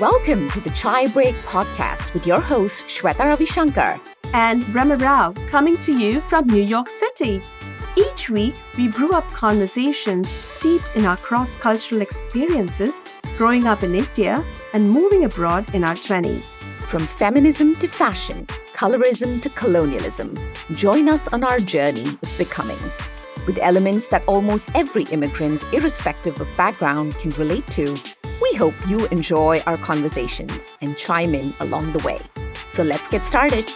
Welcome to the Chai Break podcast with your host, Shweta Ravishankar and Rama Rao, coming to you from New York City. Each week, we brew up conversations steeped in our cross cultural experiences, growing up in India and moving abroad in our 20s. From feminism to fashion, colorism to colonialism, join us on our journey of becoming. With elements that almost every immigrant, irrespective of background, can relate to, hope you enjoy our conversations and chime in along the way. So let's get started.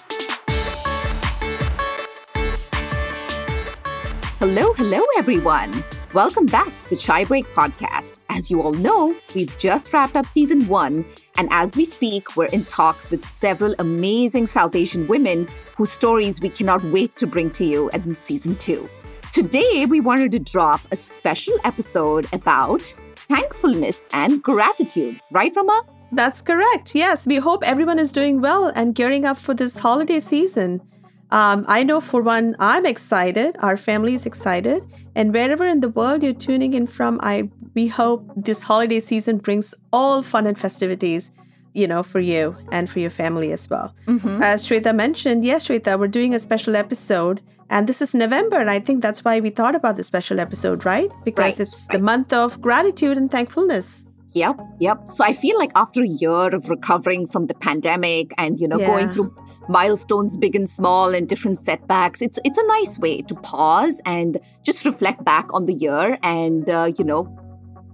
Hello, hello, everyone. Welcome back to the Chai Break podcast. As you all know, we've just wrapped up season one, and as we speak, we're in talks with several amazing South Asian women whose stories we cannot wait to bring to you in season two. Today, we wanted to drop a special episode about thankfulness and gratitude, right, Rama? That's correct. Yes, we hope everyone is doing well and gearing up for this holiday season. Um, I know for one, I'm excited. Our family is excited, and wherever in the world you're tuning in from, I we hope this holiday season brings all fun and festivities, you know, for you and for your family as well. Mm-hmm. As Shweta mentioned, yes, Shweta, we're doing a special episode and this is November, and I think that's why we thought about the special episode, right? Because right, it's right. the month of gratitude and thankfulness. Yep, yep. So I feel like after a year of recovering from the pandemic and you know yeah. going through milestones big and small and different setbacks, it's it's a nice way to pause and just reflect back on the year and uh, you know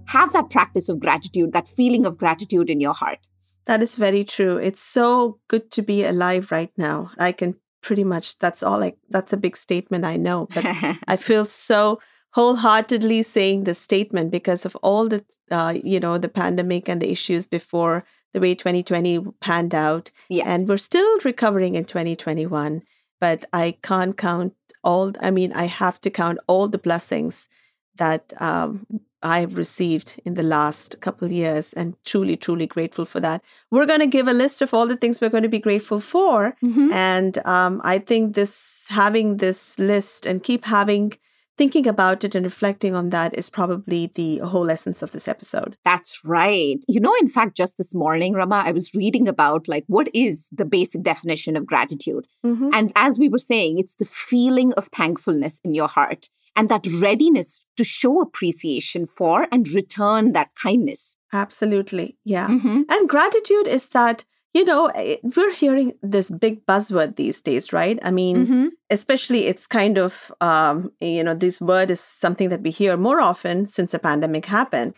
have that practice of gratitude, that feeling of gratitude in your heart. That is very true. It's so good to be alive right now. I can pretty much that's all like that's a big statement i know but i feel so wholeheartedly saying this statement because of all the uh, you know the pandemic and the issues before the way 2020 panned out yeah. and we're still recovering in 2021 but i can't count all i mean i have to count all the blessings that um, I've received in the last couple years and truly, truly grateful for that. We're going to give a list of all the things we're going to be grateful for. Mm-hmm. And um, I think this having this list and keep having thinking about it and reflecting on that is probably the whole essence of this episode. That's right. You know, in fact, just this morning, Rama, I was reading about like what is the basic definition of gratitude. Mm-hmm. And as we were saying, it's the feeling of thankfulness in your heart and that readiness to show appreciation for and return that kindness. Absolutely. Yeah. Mm-hmm. And gratitude is that, you know, eh, we're hearing this big buzzword these days, right? I mean, mm-hmm. especially it's kind of, um, you know, this word is something that we hear more often since the pandemic happened.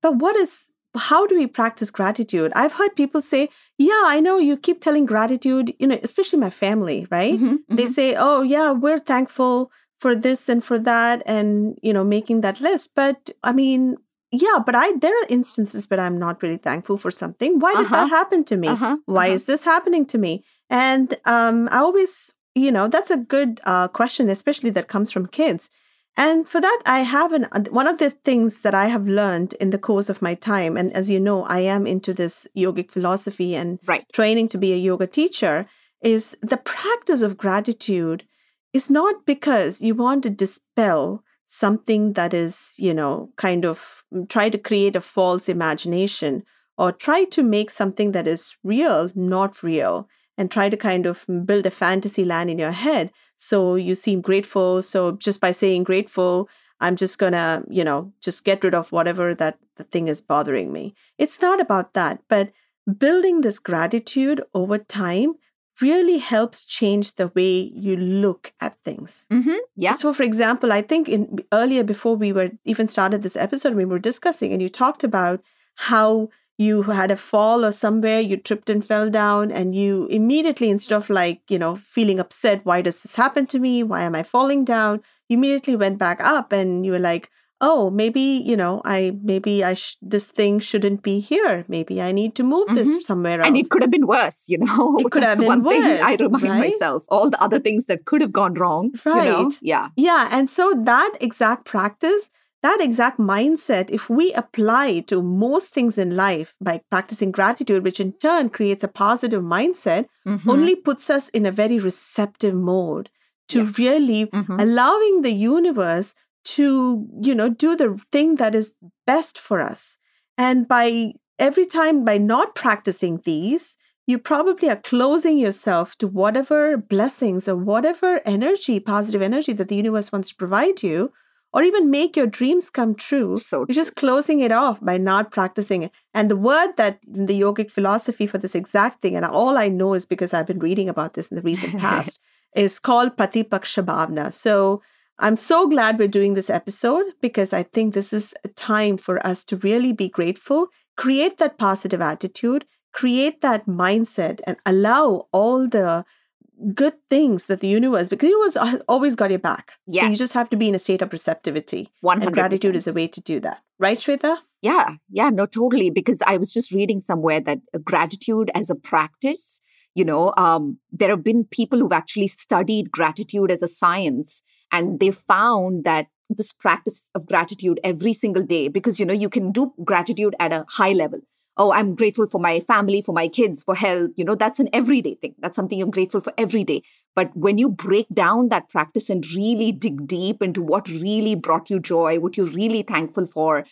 But what is how do we practice gratitude? I've heard people say, Yeah, I know you keep telling gratitude, you know, especially my family, right? Mm-hmm, mm-hmm. They say, Oh, yeah, we're thankful for this and for that and you know making that list but i mean yeah but i there are instances where i'm not really thankful for something why did uh-huh. that happen to me uh-huh. why uh-huh. is this happening to me and um i always you know that's a good uh, question especially that comes from kids and for that i have an uh, one of the things that i have learned in the course of my time and as you know i am into this yogic philosophy and right. training to be a yoga teacher is the practice of gratitude is not because you want to dispel something that is, you know, kind of mm, try to create a false imagination or try to make something that is real not real and try to kind of build a fantasy land in your head. So you seem grateful. So just by saying grateful i'm just to you know just get rid of whatever that the thing is bothering me. It's not about that but building this gratitude over time really helps change the way you look at things. Mm-hmm. Yeah. So, for example, I think in earlier before we were even started this episode, we were discussing, and you talked about how you had a fall or somewhere you tripped and fell down and you immediately instead of like you know feeling upset why does this happen to me why am i falling down you immediately went back up and you were like oh maybe you know i maybe i sh- this thing shouldn't be here maybe i need to move mm-hmm. this somewhere else and it could have been worse you know it could have been one worse, thing i remind right? myself all the other things that could have gone wrong right you know? yeah yeah and so that exact practice that exact mindset, if we apply to most things in life by practicing gratitude, which in turn creates a positive mindset, mm-hmm. only puts us in a very receptive mode to yes. really mm-hmm. allowing the universe to, you know, do the thing that is best for us. And by every time by not practicing these, you probably are closing yourself to whatever blessings or whatever energy, positive energy that the universe wants to provide you, or even make your dreams come true. So you're just closing it off by not practicing it. And the word that in the yogic philosophy for this exact thing, and all I know is because I've been reading about this in the recent past, is called Pratipaksha Bhavna. So I'm so glad we're doing this episode because I think this is a time for us to really be grateful, create that positive attitude, create that mindset, and allow all the good things that the universe, because the universe always got your back. Yes. So you just have to be in a state of receptivity. 100%. And gratitude is a way to do that. Right, Shweta? Yeah, yeah, no, totally. Because I was just reading somewhere that gratitude as a practice, you know, um, there have been people who've actually studied gratitude as a science, and they found that this practice of gratitude every single day, because, you know, you can do gratitude at a high level oh, I'm grateful for my family, for my kids, for health. You know, that's an everyday thing. That's something you're grateful for every day. But when you break down that practice and really dig deep into what really brought you joy, what you're really thankful for,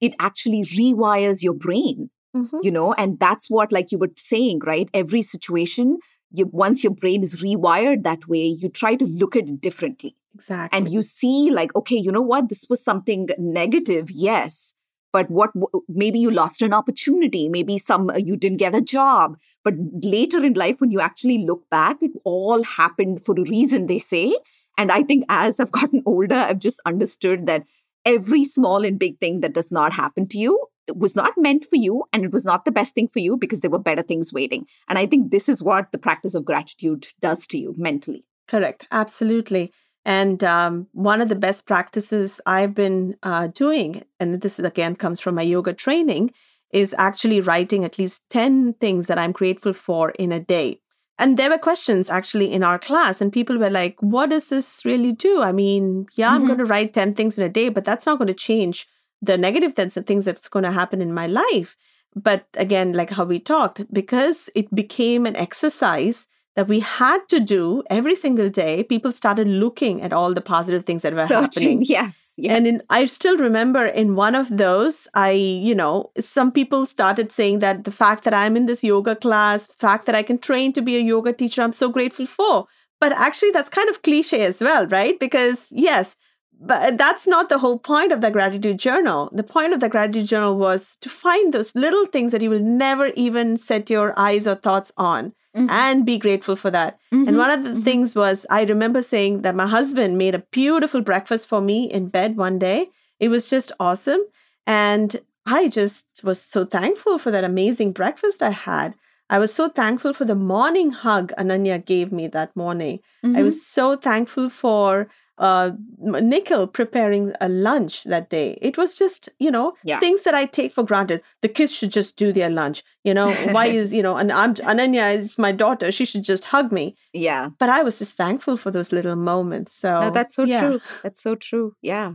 it actually rewires your brain. Mm-hmm. You know, and that's what, like you were saying, right? Every situation, you, once your brain is rewired that way, you try to look at it differently. Exactly. And you see, like, okay, you know what? This was something negative, yes but what maybe you lost an opportunity maybe some uh, you didn't get a job but later in life when you actually look back it all happened for a reason they say and i think as i've gotten older i've just understood that every small and big thing that does not happen to you was not meant for you and it was not the best thing for you because there were better things waiting and i think this is what the practice of gratitude does to you mentally correct absolutely and um, one of the best practices I've been uh, doing, and this again comes from my yoga training, is actually writing at least 10 things that I'm grateful for in a day. And there were questions actually in our class, and people were like, What does this really do? I mean, yeah, mm-hmm. I'm going to write 10 things in a day, but that's not going to change the negative things, the things that's going to happen in my life. But again, like how we talked, because it became an exercise that we had to do every single day, people started looking at all the positive things that were happening. Yes, yes. And in, I still remember in one of those, I, you know, some people started saying that the fact that I'm in this yoga class, fact that I can train to be a yoga teacher, I'm so grateful for. But actually, that's kind of cliche as well, right? Because yes, but that's not the whole point of the gratitude journal. The point of the gratitude journal was to find those little things that you will never even set your eyes or thoughts on mm-hmm. and be grateful for that. Mm-hmm. And one of the mm-hmm. things was, I remember saying that my husband made a beautiful breakfast for me in bed one day. It was just awesome. And I just was so thankful for that amazing breakfast I had. I was so thankful for the morning hug Ananya gave me that morning. I mm-hmm. was so thankful for uh, Nikhil preparing a lunch that day. It was just, you know, yeah. things that I take for granted. The kids should just do their lunch. You know, why is, you know, and I'm, Ananya is my daughter. She should just hug me. Yeah. But I was just thankful for those little moments. So no, that's so yeah. true. That's so true. Yeah.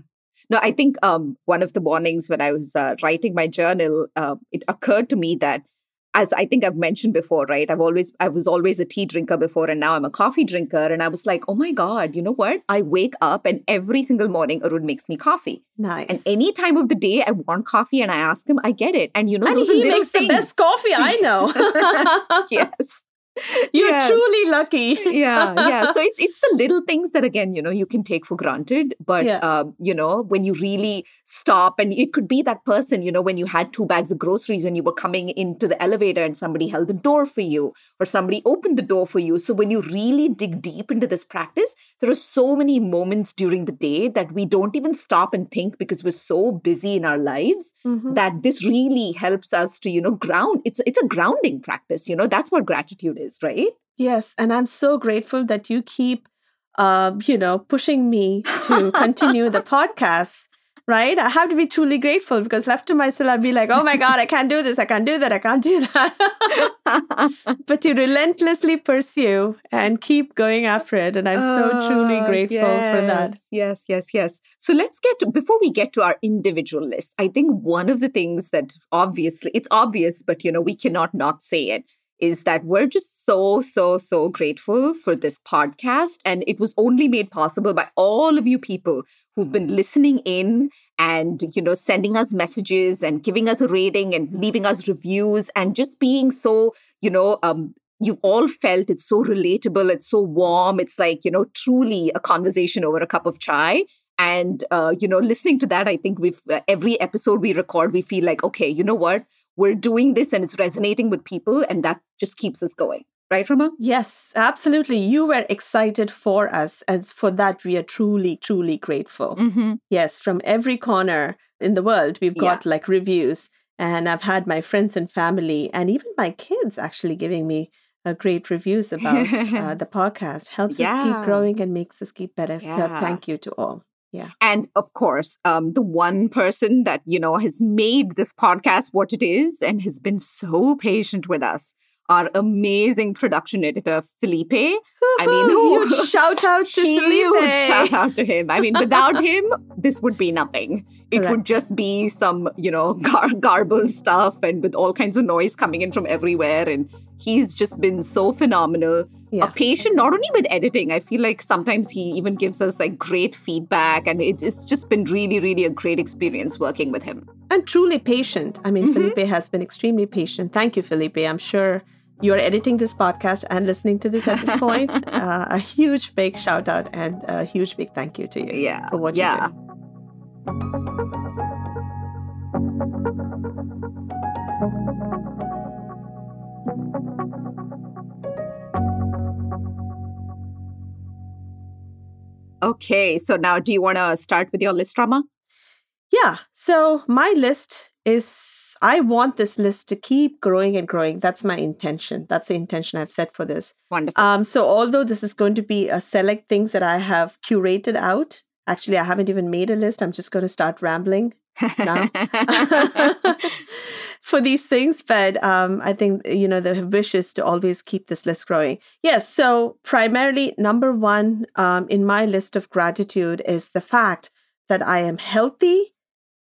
No, I think um, one of the mornings when I was uh, writing my journal, uh, it occurred to me that as I think I've mentioned before, right? I've always, I was always a tea drinker before, and now I'm a coffee drinker. And I was like, oh my God, you know what? I wake up and every single morning Arun makes me coffee. Nice. And any time of the day I want coffee and I ask him, I get it. And you know, and he makes things. the best coffee I know. yes. You're yes. truly lucky. yeah, yeah. So it's it's the little things that again, you know, you can take for granted. But yeah. um, you know, when you really stop, and it could be that person, you know, when you had two bags of groceries and you were coming into the elevator and somebody held the door for you, or somebody opened the door for you. So when you really dig deep into this practice, there are so many moments during the day that we don't even stop and think because we're so busy in our lives mm-hmm. that this really helps us to, you know, ground. It's it's a grounding practice. You know, that's what gratitude is is, right? Yes. And I'm so grateful that you keep, uh, you know, pushing me to continue the podcast. Right? I have to be truly grateful because left to myself, I'd be like, oh my God, I can't do this. I can't do that. I can't do that. but you relentlessly pursue and keep going after it. And I'm so truly ah, grateful yes, for that. Yes, yes, yes. So let's get before we get to our individual list, I think one of the things that obviously, it's obvious, but you know, we cannot not say it is that we're just so, so, so grateful for this podcast. And it was only made possible by all of you people who've been listening in and, you know, sending us messages and giving us a rating and leaving us reviews and just being so, you know, um, you all felt it's so relatable, it's so warm. It's like, you know, truly a conversation over a cup of chai. And, uh, you know, listening to that, I think we've, uh, every episode we record, we feel like, okay, you know what? We're doing this and it's resonating with people and that just keeps us going right rama yes absolutely you were excited for us and for that we are truly truly grateful mm-hmm. yes from every corner in the world we've got yeah. like reviews and i've had my friends and family and even my kids actually giving me uh, great reviews about uh, the podcast helps yeah. us keep growing and makes us keep better yeah. so thank you to all yeah. And of course, um, the one person that, you know, has made this podcast what it is and has been so patient with us our amazing production editor Felipe. I mean, huge shout out to huge Felipe. shout out to him. I mean, without him, this would be nothing. It Correct. would just be some, you know, gar- garbled stuff and with all kinds of noise coming in from everywhere. And he's just been so phenomenal. Yeah. A patient, not only with editing. I feel like sometimes he even gives us like great feedback, and it's just been really, really a great experience working with him. And truly patient. I mean, mm-hmm. Felipe has been extremely patient. Thank you, Felipe. I'm sure you're editing this podcast and listening to this at this point. uh, a huge big shout out and a huge big thank you to you yeah. for what yeah. you do. Okay, so now do you want to start with your list, Rama? Yeah, so my list is I want this list to keep growing and growing. That's my intention. That's the intention I've set for this. Wonderful. Um, so although this is going to be a select things that I have curated out, actually I haven't even made a list. I'm just going to start rambling now. for these things, but um, I think you know the wish is to always keep this list growing. Yes, so primarily number one um, in my list of gratitude is the fact that I am healthy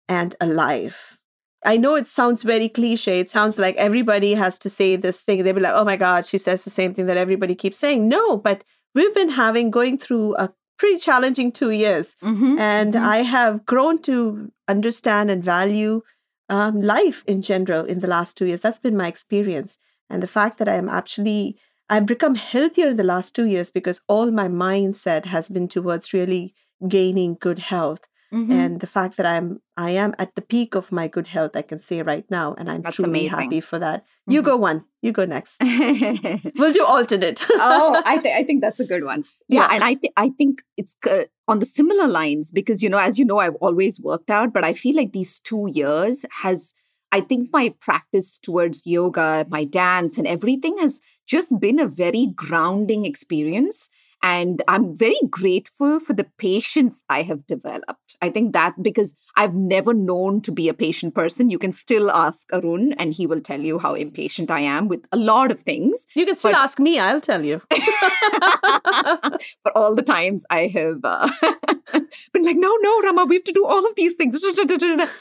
and alive. I know it sounds very cliche. It sounds like everybody has to say this thing. They'll be like, "Oh my God, she says the same thing that everybody keeps saying." No, but we've been having going through a pretty challenging two years, mm-hmm, and mm-hmm. I have grown to understand and value um, life in general in the last two years. That's been my experience. And the fact that I am actually, I've become healthier in the last two years because all my mindset has been towards really gaining good health. Mm-hmm. And the fact that I'm I am at the peak of my good health, I can say right now, and I'm That's truly amazing. happy for that. Mm-hmm. You go one, you go next. we'll do alternate. oh, I think I think that's a good one. Yeah, yeah. and I think I think it's uh, on the similar lines because you know, as you know, I've always worked out, but I feel like these two years has. I think my practice towards yoga, my dance, and everything has just been a very grounding experience. And I'm very grateful for the patience I have developed. I think that because I've never known to be a patient person, you can still ask Arun and he will tell you how impatient I am with a lot of things. You can still but, ask me, I'll tell you. but all the times I have uh, been like, no, no, Rama, we have to do all of these things.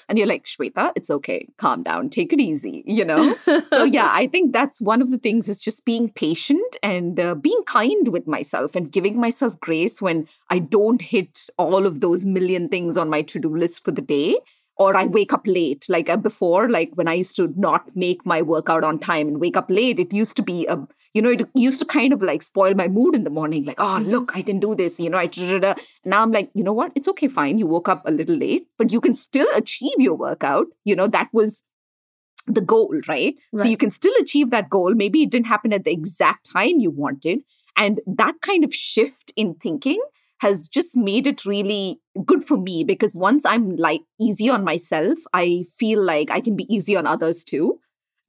And you're like, Shweta, it's okay. Calm down. Take it easy, you know? so, yeah, I think that's one of the things is just being patient and uh, being kind with myself and giving myself grace when I don't hit all of those million things on my to do list for the day. Or I wake up late. Like uh, before, like when I used to not make my workout on time and wake up late, it used to be a you know, it used to kind of like spoil my mood in the morning. Like, oh, look, I didn't do this. You know, I da-da-da. now I'm like, you know what? It's okay, fine. You woke up a little late, but you can still achieve your workout. You know, that was the goal, right? right? So you can still achieve that goal. Maybe it didn't happen at the exact time you wanted, and that kind of shift in thinking has just made it really good for me because once I'm like easy on myself, I feel like I can be easy on others too.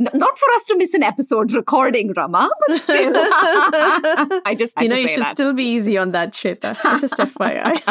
N- not for us to miss an episode recording, Rama, but still. I just you know you should that. still be easy on that, Shweta. Just FYI.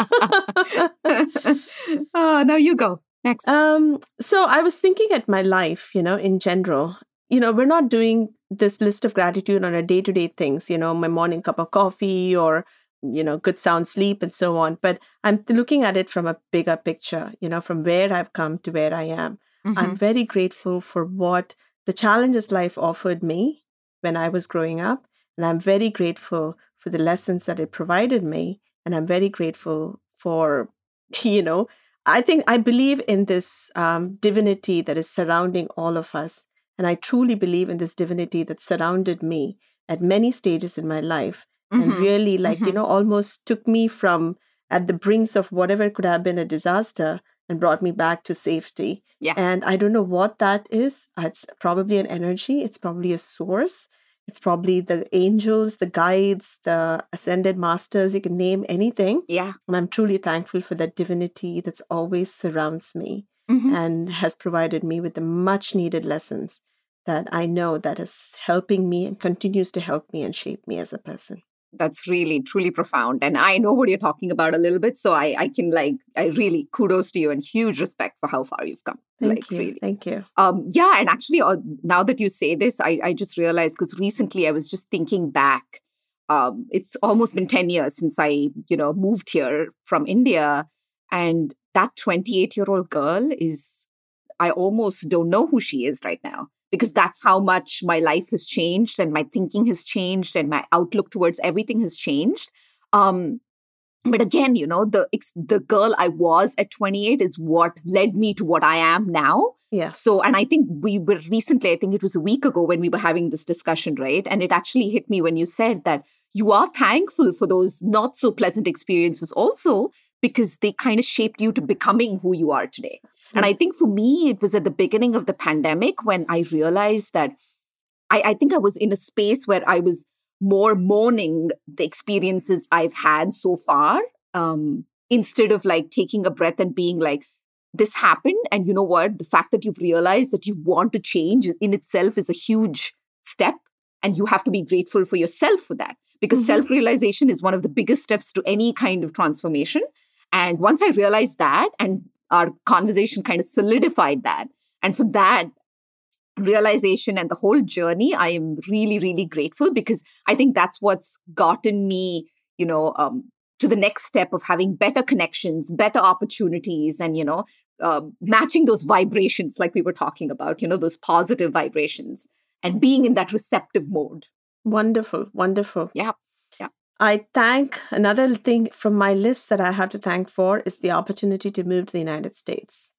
oh, now you go next. Um, so I was thinking at my life, you know, in general, you know, we're not doing this list of gratitude on a day to day things, you know, my morning cup of coffee or, you know, good sound sleep and so on. But I'm looking at it from a bigger picture, you know, from where I've come to where I am. Mm-hmm. I'm very grateful for what the challenges life offered me, when I was growing up. And I'm very grateful for the lessons that it provided me. And I'm very grateful for, you know, I think I believe in this um, divinity that is surrounding all of us. And I truly believe in this divinity that surrounded me at many stages in my life mm-hmm. and really, like, mm-hmm. you know, almost took me from at the brinks of whatever could have been a disaster and brought me back to safety. Yeah. And I don't know what that is. It's probably an energy, it's probably a source. It's probably the angels, the guides, the ascended masters, you can name anything. Yeah. And I'm truly thankful for that divinity that's always surrounds me mm-hmm. and has provided me with the much needed lessons that I know that is helping me and continues to help me and shape me as a person. That's really truly profound and i know what you're talking about a little bit so i i can like i really kudos to you and huge respect for how far you've come thank like you. really. Thank you. Um yeah and actually uh, now that you say this i i just realized because recently i was just thinking back um it's almost been 10 years since i you know moved here from india and that 28 year old girl is i almost don't know who she is right now because that's how much my life has changed and my thinking has changed and my outlook towards everything has changed. Um but again you know the the girl i was at 28 is what led me to what i am now. Yeah so and i think we were recently i think it was a week ago when we were having this discussion right? And it actually hit me when you said that you are thankful for those not so pleasant experiences also because they kind of shaped you to becoming who you are today. And I think for me, it was at the beginning of the pandemic when I realized that I, I think I was in a space where I was more mourning the experiences I've had so far um, instead of like taking a breath and being like, this happened. And you know what? The fact that you've realized that you want to change in itself is a huge step. And you have to be grateful for yourself for that because mm-hmm. self realization is one of the biggest steps to any kind of transformation. And once I realized that, and our conversation kind of solidified that. And for that realization and the whole journey, I am really, really grateful because I think that's what's gotten me, you know, um, to the next step of having better connections, better opportunities, and, you know, uh, matching those vibrations like we were talking about, you know, those positive vibrations and being in that receptive mode. Wonderful, wonderful. Yeah. Yeah. I thank another thing from my list that I have to thank for is the opportunity to move to the United States.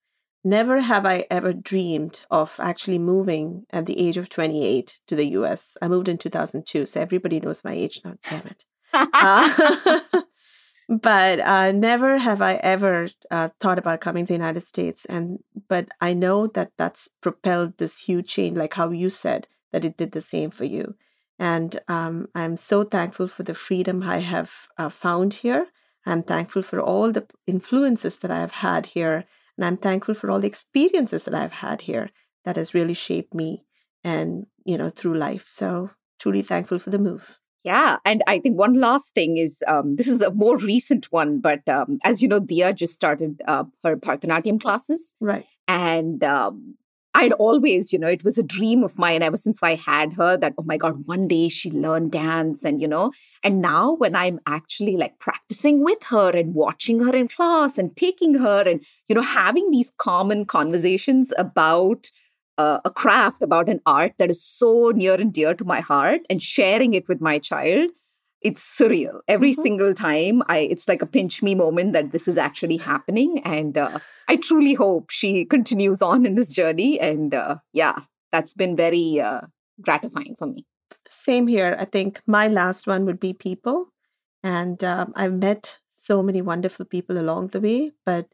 Never have I ever dreamed of actually moving at the age of 28 to the US. I moved in 2002, so everybody knows my age now. Damn it. uh, but uh, never have I ever uh, thought about coming to the United States. And but I know that that's propelled this huge change, like how you said that it did the same for you. And um, I'm so thankful for the freedom I have uh, found here. I'm thankful for all the influences that I've had here. And I'm thankful for all the experiences that I've had here that has really shaped me and, you know, through life. So truly thankful for the move. Yeah. And I think one last thing is um, this is a more recent one, but um, as you know, Dia just started uh, her Bharatanatyam classes. Right. And um, I'd always, you know, it was a dream of mine ever since I had her that, oh my God, one day she learned dance. And, you know, and now when I'm actually like practicing with her and watching her in class and taking her and, you know, having these common conversations about uh, a craft, about an art that is so near and dear to my heart and sharing it with my child, it's surreal every mm-hmm. single time i it's like a pinch me moment that this is actually happening and uh, i truly hope she continues on in this journey and uh, yeah that's been very uh, gratifying for me same here i think my last one would be people and um, i've met so many wonderful people along the way but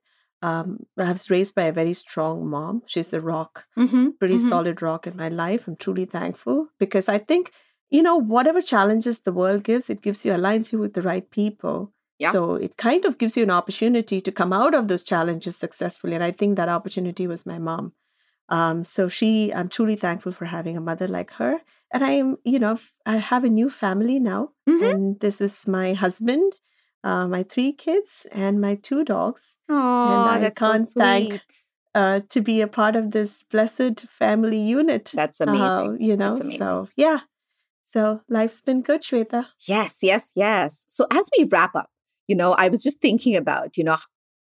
um, I was raised by a very strong mom. She's the rock, mm-hmm, pretty mm-hmm. solid rock in my life. I'm truly thankful because I think you know, whatever challenges the world gives, it gives you, aligns you with the right people. Yeah. So it kind of gives you an opportunity to come out of those challenges successfully. And I think that opportunity was my mom. Um, so she, I'm truly thankful for having a mother like her. And I am, you know, I have a new family now. Mm-hmm. And this is my husband, uh, my three kids, and my two dogs. Oh, and I that's can't so thank uh, to be a part of this blessed family unit. That's amazing. Uh, you know, so yeah, so life's been good, Shweta. Yes, yes, yes. So as we wrap up, you know, I was just thinking about, you know,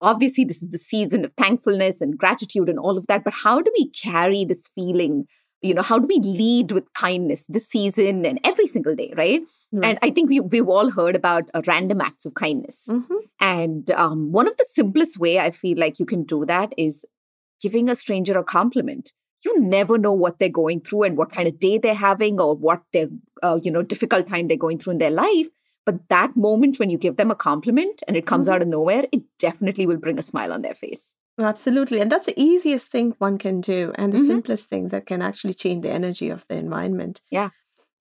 obviously this is the season of thankfulness and gratitude and all of that, but how do we carry this feeling you know, how do we lead with kindness this season and every single day, right? right. And I think we, we've all heard about uh, random acts of kindness. Mm-hmm. And um, one of the simplest way I feel like you can do that is giving a stranger a compliment. You never know what they're going through and what kind of day they're having or what their, uh, you know, difficult time they're going through in their life. But that moment when you give them a compliment and it comes mm-hmm. out of nowhere, it definitely will bring a smile on their face. Absolutely. And that's the easiest thing one can do and the mm-hmm. simplest thing that can actually change the energy of the environment. Yeah.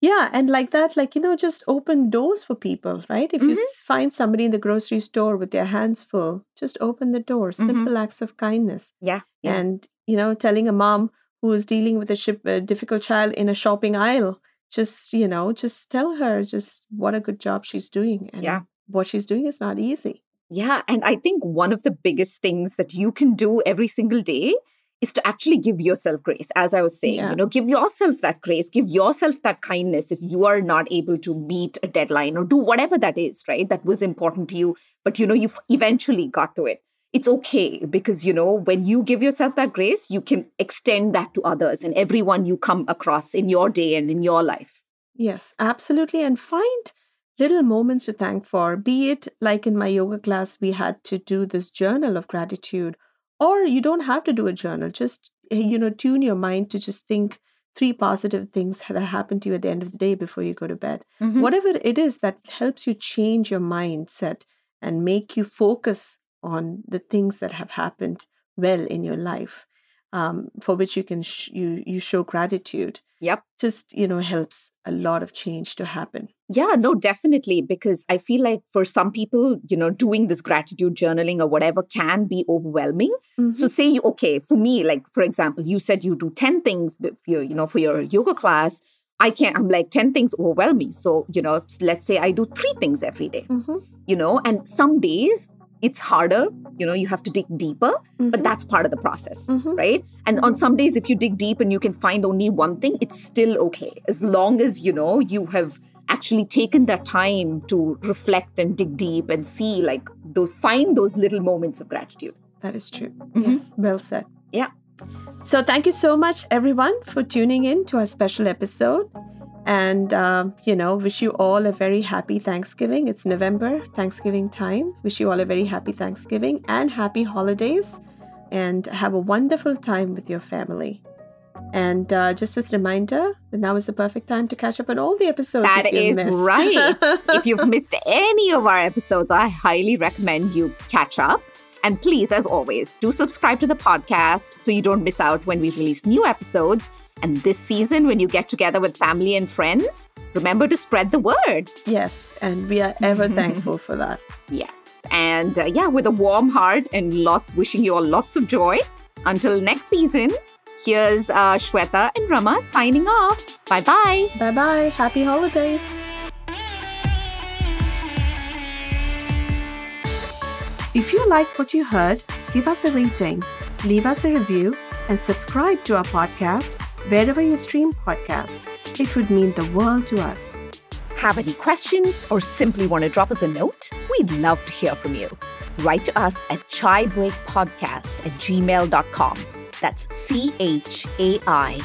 Yeah. And like that, like, you know, just open doors for people, right? If mm-hmm. you find somebody in the grocery store with their hands full, just open the door. Mm-hmm. Simple acts of kindness. Yeah. yeah. And, you know, telling a mom who is dealing with a, ship, a difficult child in a shopping aisle, just, you know, just tell her just what a good job she's doing. And yeah. what she's doing is not easy. Yeah. And I think one of the biggest things that you can do every single day is to actually give yourself grace. As I was saying, yeah. you know, give yourself that grace, give yourself that kindness if you are not able to meet a deadline or do whatever that is, right? That was important to you, but you know, you eventually got to it. It's okay because, you know, when you give yourself that grace, you can extend that to others and everyone you come across in your day and in your life. Yes, absolutely. And find little moments to thank for, be it like in my yoga class, we had to do this journal of gratitude, or you don't have to do a journal. Just, eh, you know, tune your mind to just think three positive things that happen to you at the end of the day before you go to bed. Mm-hmm. Whatever it is that helps you change your mindset and make you focus on the things that have happened well in your life um, for which you can sh- you you show gratitude yep just you know helps a lot of change to happen yeah no definitely because i feel like for some people you know doing this gratitude journaling or whatever can be overwhelming mm-hmm. so say you okay for me like for example you said you do 10 things for your you know for your yoga class I can't, I'm like 10 things overwhelm me. So, you know, let's say I do three things every day, mm-hmm. you know, and some days it's harder you know you have to dig deeper mm-hmm. but that's part of the process mm-hmm. right? And on some days if you dig deep and you can find only one thing it's still okay. As long as you know you have actually taken that time to reflect and dig deep and see like those find those little moments of gratitude. That is true. Mm-hmm. yes well said. Yeah. So thank you so much everyone for tuning in to our special episode and, uh, you know, wish you all a very happy Thanksgiving. It's November, Thanksgiving time. Wish you all a very happy Thanksgiving and happy holidays. And have a wonderful time with your family. And uh, just as a reminder, now is the perfect time to catch up on all the episodes. That is missed. right. if you've missed any of our episodes, I highly recommend you catch up. And please, as always, do subscribe to the podcast so you don't miss out when we release new episodes. And this season, when you get together with family and friends, remember to spread the word. Yes, and we are ever thankful for that. Yes. And uh, yeah, with a warm heart and lots, wishing you all lots of joy. Until next season, here's uh, Shweta and Rama signing off. Bye bye. Bye bye. Happy holidays. If you like what you heard, give us a rating, leave us a review, and subscribe to our podcast wherever you stream podcasts. It would mean the world to us. Have any questions or simply want to drop us a note? We'd love to hear from you. Write to us at chaibreakpodcast at gmail.com. That's C H A I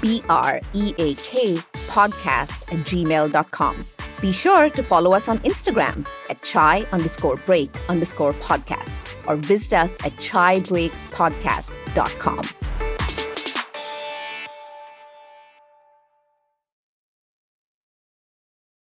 B R E A K podcast at gmail.com. Be sure to follow us on Instagram at chai underscore break underscore podcast or visit us at chaibreakpodcast.com.